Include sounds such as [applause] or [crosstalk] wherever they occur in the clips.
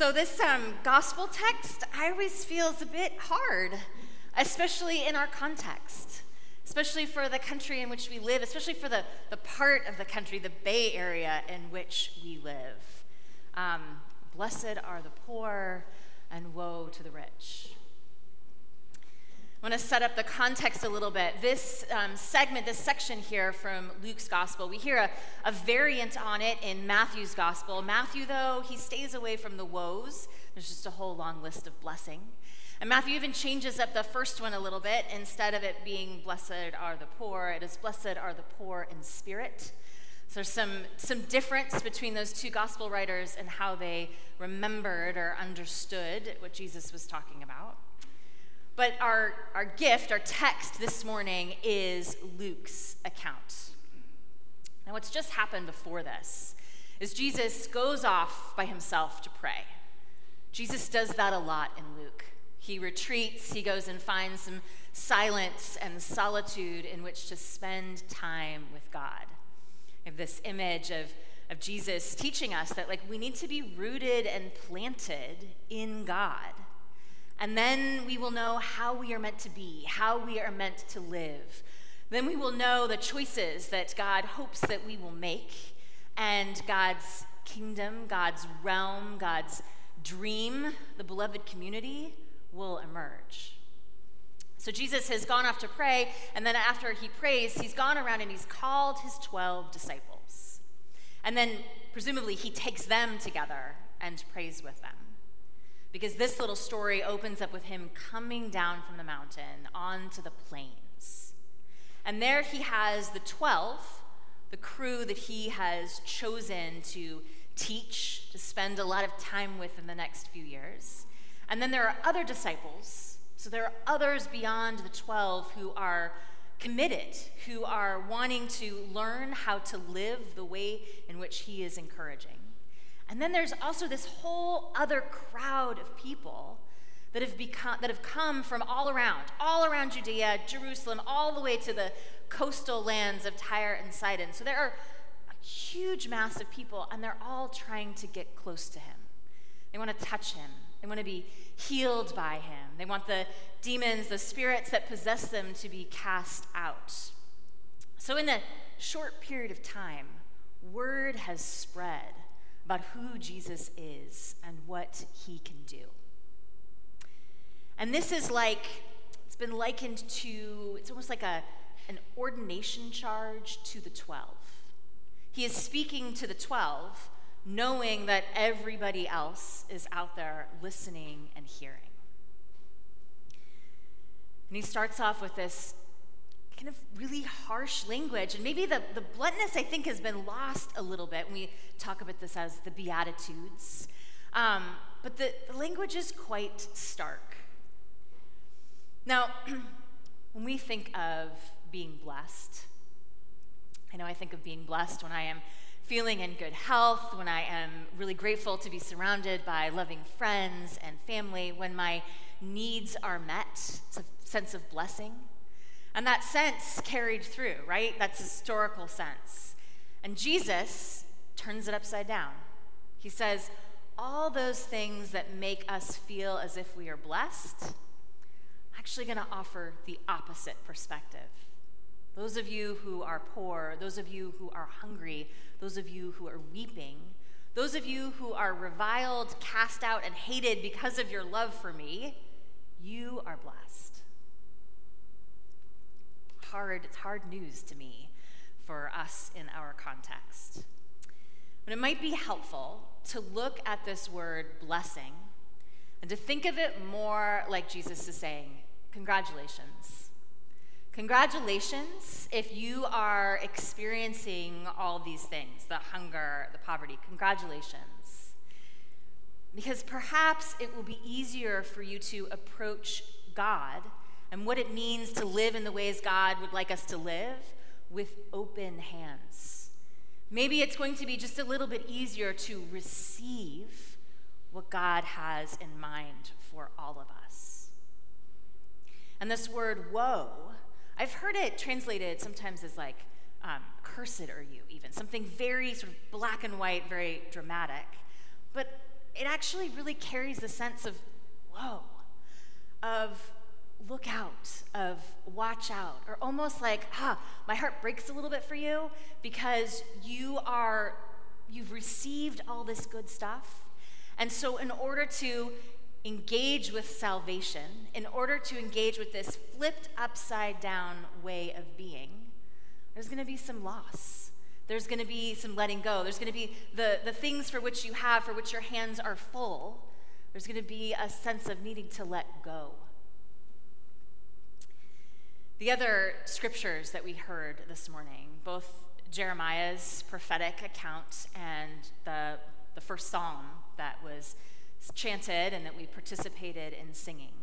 So, this um, gospel text, I always feels a bit hard, especially in our context, especially for the country in which we live, especially for the, the part of the country, the Bay Area, in which we live. Um, Blessed are the poor, and woe to the rich. I want to set up the context a little bit. This um, segment, this section here from Luke's gospel, we hear a, a variant on it in Matthew's gospel. Matthew, though, he stays away from the woes. There's just a whole long list of blessing. And Matthew even changes up the first one a little bit. Instead of it being blessed are the poor, it is blessed are the poor in spirit. So there's some, some difference between those two gospel writers and how they remembered or understood what Jesus was talking about. But our, our gift, our text this morning is Luke's account. Now, what's just happened before this is Jesus goes off by himself to pray. Jesus does that a lot in Luke. He retreats, he goes and finds some silence and solitude in which to spend time with God. I have this image of, of Jesus teaching us that like we need to be rooted and planted in God. And then we will know how we are meant to be, how we are meant to live. Then we will know the choices that God hopes that we will make, and God's kingdom, God's realm, God's dream, the beloved community will emerge. So Jesus has gone off to pray, and then after he prays, he's gone around and he's called his 12 disciples. And then presumably he takes them together and prays with them because this little story opens up with him coming down from the mountain onto the plains. And there he has the 12, the crew that he has chosen to teach, to spend a lot of time with in the next few years. And then there are other disciples. So there are others beyond the 12 who are committed, who are wanting to learn how to live the way in which he is encouraging. And then there's also this whole other crowd of people that have, become, that have come from all around, all around Judea, Jerusalem, all the way to the coastal lands of Tyre and Sidon. So there are a huge mass of people, and they're all trying to get close to him. They want to touch him, they want to be healed by him, they want the demons, the spirits that possess them, to be cast out. So, in a short period of time, word has spread about who Jesus is and what he can do. And this is like, it's been likened to, it's almost like a, an ordination charge to the 12. He is speaking to the 12, knowing that everybody else is out there listening and hearing. And he starts off with this kind of really harsh language. And maybe the, the bluntness, I think, has been lost a little bit when we talk about this as the Beatitudes. Um, but the, the language is quite stark. Now, [clears throat] when we think of being blessed, I know I think of being blessed when I am feeling in good health, when I am really grateful to be surrounded by loving friends and family, when my needs are met. It's a sense of blessing. And that sense carried through, right? That's historical sense. And Jesus turns it upside down. He says, all those things that make us feel as if we are blessed, I'm actually going to offer the opposite perspective. Those of you who are poor, those of you who are hungry, those of you who are weeping, those of you who are reviled, cast out, and hated because of your love for me, you are blessed hard, it's hard news to me for us in our context. But it might be helpful to look at this word blessing and to think of it more like Jesus is saying, Congratulations. Congratulations if you are experiencing all these things the hunger, the poverty. Congratulations. Because perhaps it will be easier for you to approach God and what it means to live in the ways God would like us to live with open hands. Maybe it's going to be just a little bit easier to receive what God has in mind for all of us. And this word woe, I've heard it translated sometimes as like, um, cursed are you, even, something very sort of black and white, very dramatic. But it actually really carries the sense of, whoa, of look out, of watch out, or almost like, ah, my heart breaks a little bit for you because you are, you've received all this good stuff. And so, in order to engage with salvation, in order to engage with this flipped upside down way of being, there's going to be some loss. There's going to be some letting go. There's going to be the, the things for which you have, for which your hands are full. There's going to be a sense of needing to let go. The other scriptures that we heard this morning, both Jeremiah's prophetic account and the, the first psalm that was chanted and that we participated in singing,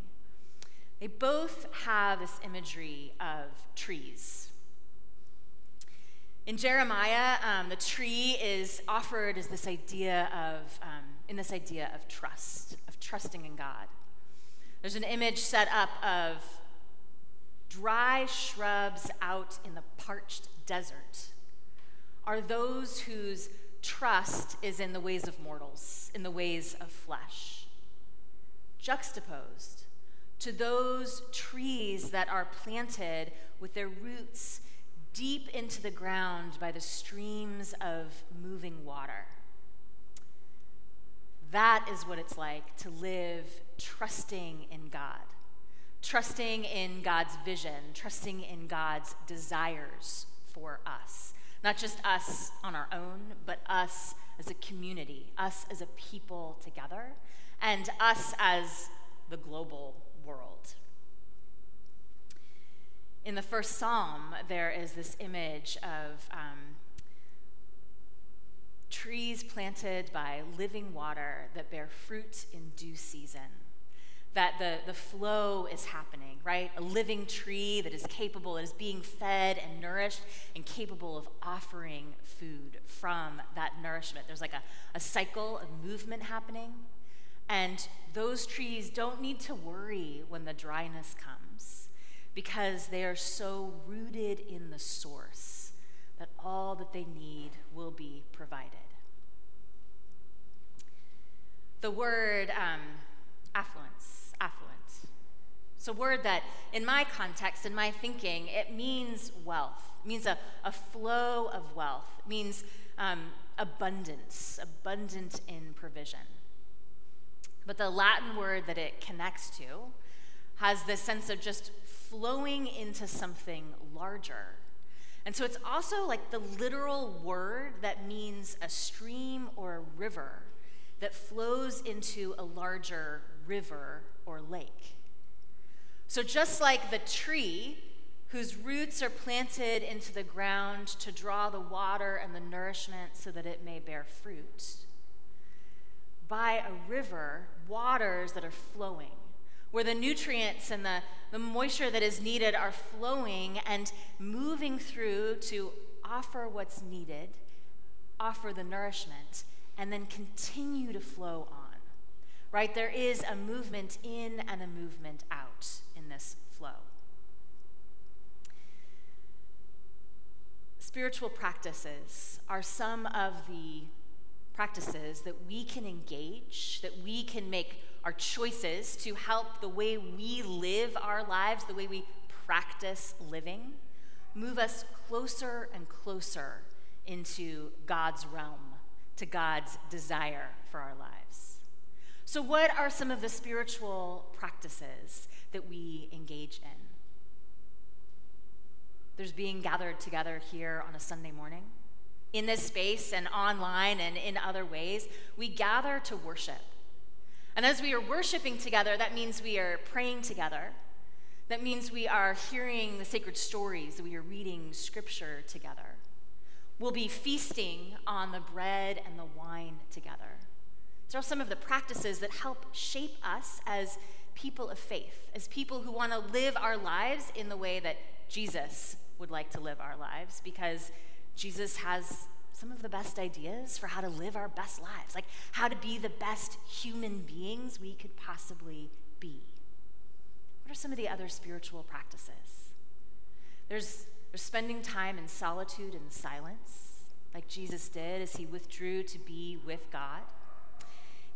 they both have this imagery of trees. In Jeremiah, um, the tree is offered as this idea of, um, in this idea of trust, of trusting in God. There's an image set up of dry shrubs out in the parched desert are those whose trust is in the ways of mortals, in the ways of flesh, juxtaposed to those trees that are planted with their roots deep into the ground by the streams of moving water. That is what it's like to live trusting in God trusting in God's vision, trusting in God's desires for us. Not just us on our own, but us as a community, us as a people together, and us as the global world. In the first psalm, there is this image of um, trees planted by living water that bear fruit in due season that the, the flow is happening, right? A living tree that is capable, that is being fed and nourished and capable of offering food from that nourishment. There's like a, a cycle of movement happening. And those trees don't need to worry when the dryness comes because they are so rooted in the source that all that they need will be provided. The word um, affluence it's a word that, in my context, in my thinking, it means wealth. It means a, a flow of wealth. It means um, abundance, abundant in provision. But the Latin word that it connects to has this sense of just flowing into something larger. And so it's also like the literal word that means a stream or a river that flows into a larger river or lake. So, just like the tree whose roots are planted into the ground to draw the water and the nourishment so that it may bear fruit, by a river, waters that are flowing, where the nutrients and the, the moisture that is needed are flowing and moving through to offer what's needed, offer the nourishment, and then continue to flow on. Right? There is a movement in and a movement out in this flow. Spiritual practices are some of the practices that we can engage, that we can make our choices to help the way we live our lives, the way we practice living, move us closer and closer into God's realm, to God's desire for our lives. So, what are some of the spiritual practices that we engage in. There's being gathered together here on a Sunday morning. In this space and online and in other ways, we gather to worship. And as we are worshiping together, that means we are praying together. That means we are hearing the sacred stories, we are reading scripture together. We'll be feasting on the bread and the wine together. These are some of the practices that help shape us as people of faith, as people who want to live our lives in the way that Jesus would like to live our lives, because Jesus has some of the best ideas for how to live our best lives, like how to be the best human beings we could possibly be. What are some of the other spiritual practices? There's, there's spending time in solitude and silence, like Jesus did as he withdrew to be with God.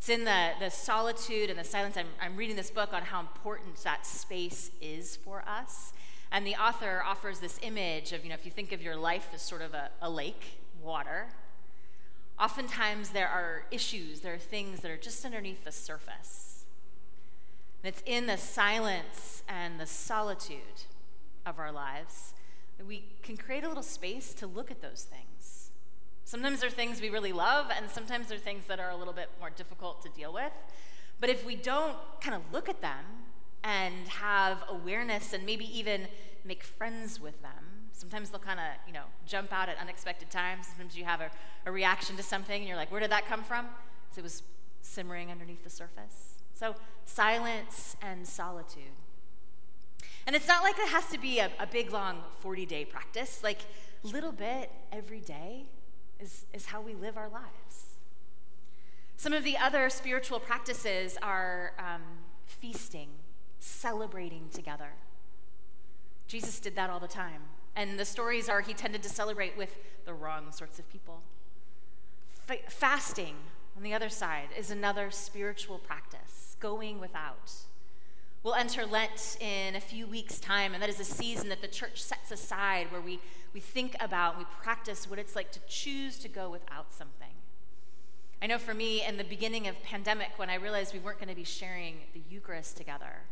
It's in the, the solitude and the silence. I'm, I'm reading this book on how important that space is for us. And the author offers this image of, you know, if you think of your life as sort of a, a lake, water, oftentimes there are issues, there are things that are just underneath the surface. And it's in the silence and the solitude of our lives that we can create a little space to look at those things. Sometimes they're things we really love, and sometimes they're things that are a little bit more difficult to deal with. But if we don't kind of look at them and have awareness and maybe even make friends with them, sometimes they'll kind of, you know, jump out at unexpected times. Sometimes you have a, a reaction to something and you're like, where did that come from? So it was simmering underneath the surface. So silence and solitude. And it's not like it has to be a, a big, long 40 day practice. Like, little bit every day is, is how we live our lives. Some of the other spiritual practices are um, feasting, celebrating together. Jesus did that all the time. And the stories are he tended to celebrate with the wrong sorts of people. F- fasting, on the other side, is another spiritual practice, going without. We'll enter Lent in a few weeks' time, and that is a season that the church sets aside where we, we think about, and we practice what it's like to choose to go without something. I know for me, in the beginning of pandemic, when I realized we weren't going to be sharing the Eucharist together,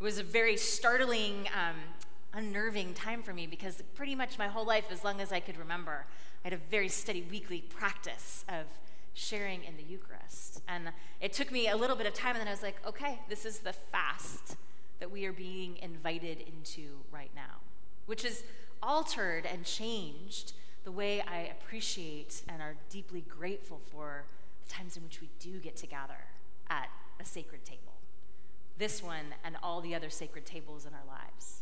it was a very startling, um, unnerving time for me because pretty much my whole life, as long as I could remember, I had a very steady weekly practice of sharing in the Eucharist. And it took me a little bit of time, and then I was like, okay, this is the fast that we are being invited into right now, which has altered and changed the way I appreciate and are deeply grateful for the times in which we do get to gather at a sacred table. This one and all the other sacred tables in our lives.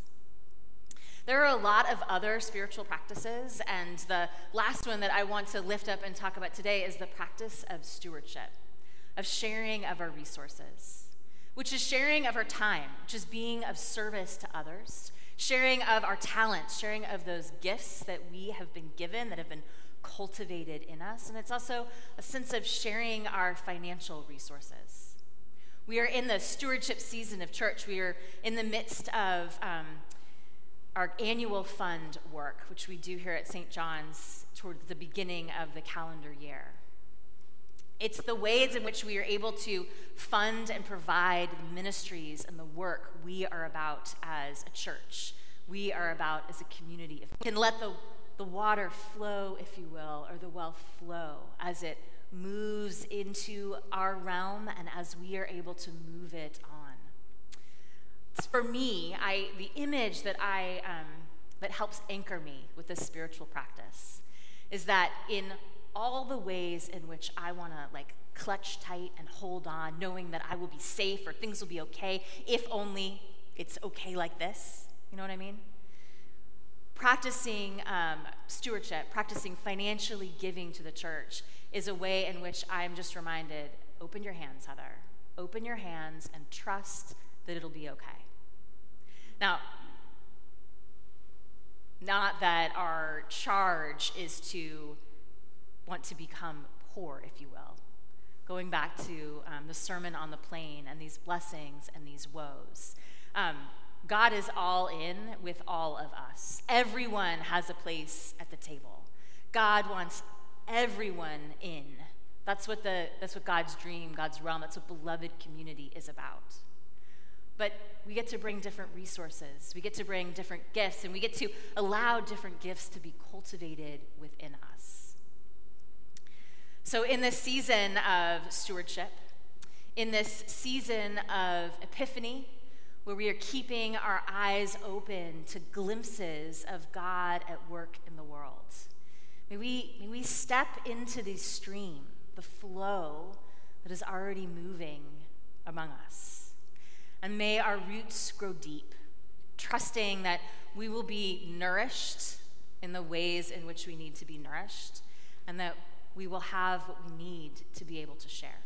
There are a lot of other spiritual practices, and the last one that I want to lift up and talk about today is the practice of stewardship, of sharing of our resources, which is sharing of our time, which is being of service to others, sharing of our talents, sharing of those gifts that we have been given, that have been cultivated in us, and it's also a sense of sharing our financial resources. We are in the stewardship season of church. We are in the midst of um, our annual fund work, which we do here at St. John's towards the beginning of the calendar year. It's the ways in which we are able to fund and provide the ministries and the work we are about as a church, we are about as a community. If we can let the, the water flow, if you will, or the well flow as it moves into our realm and as we are able to move it on for me, I, the image that, I, um, that helps anchor me with this spiritual practice is that in all the ways in which I want to like clutch tight and hold on, knowing that I will be safe or things will be okay, if only it's okay like this. You know what I mean? Practicing um, stewardship, practicing financially giving to the church is a way in which I'm just reminded open your hands, Heather. Open your hands and trust that it'll be okay. Now, not that our charge is to want to become poor, if you will. Going back to um, the Sermon on the Plain and these blessings and these woes. Um, God is all in with all of us. Everyone has a place at the table. God wants everyone in. That's what, the, that's what God's dream, God's realm, that's what beloved community is about but we get to bring different resources. We get to bring different gifts, and we get to allow different gifts to be cultivated within us. So, in this season of stewardship, in this season of epiphany, where we are keeping our eyes open to glimpses of God at work in the world, may we, may we step into the stream, the flow that is already moving among us. And may our roots grow deep, trusting that we will be nourished in the ways in which we need to be nourished, and that we will have what we need to be able to share.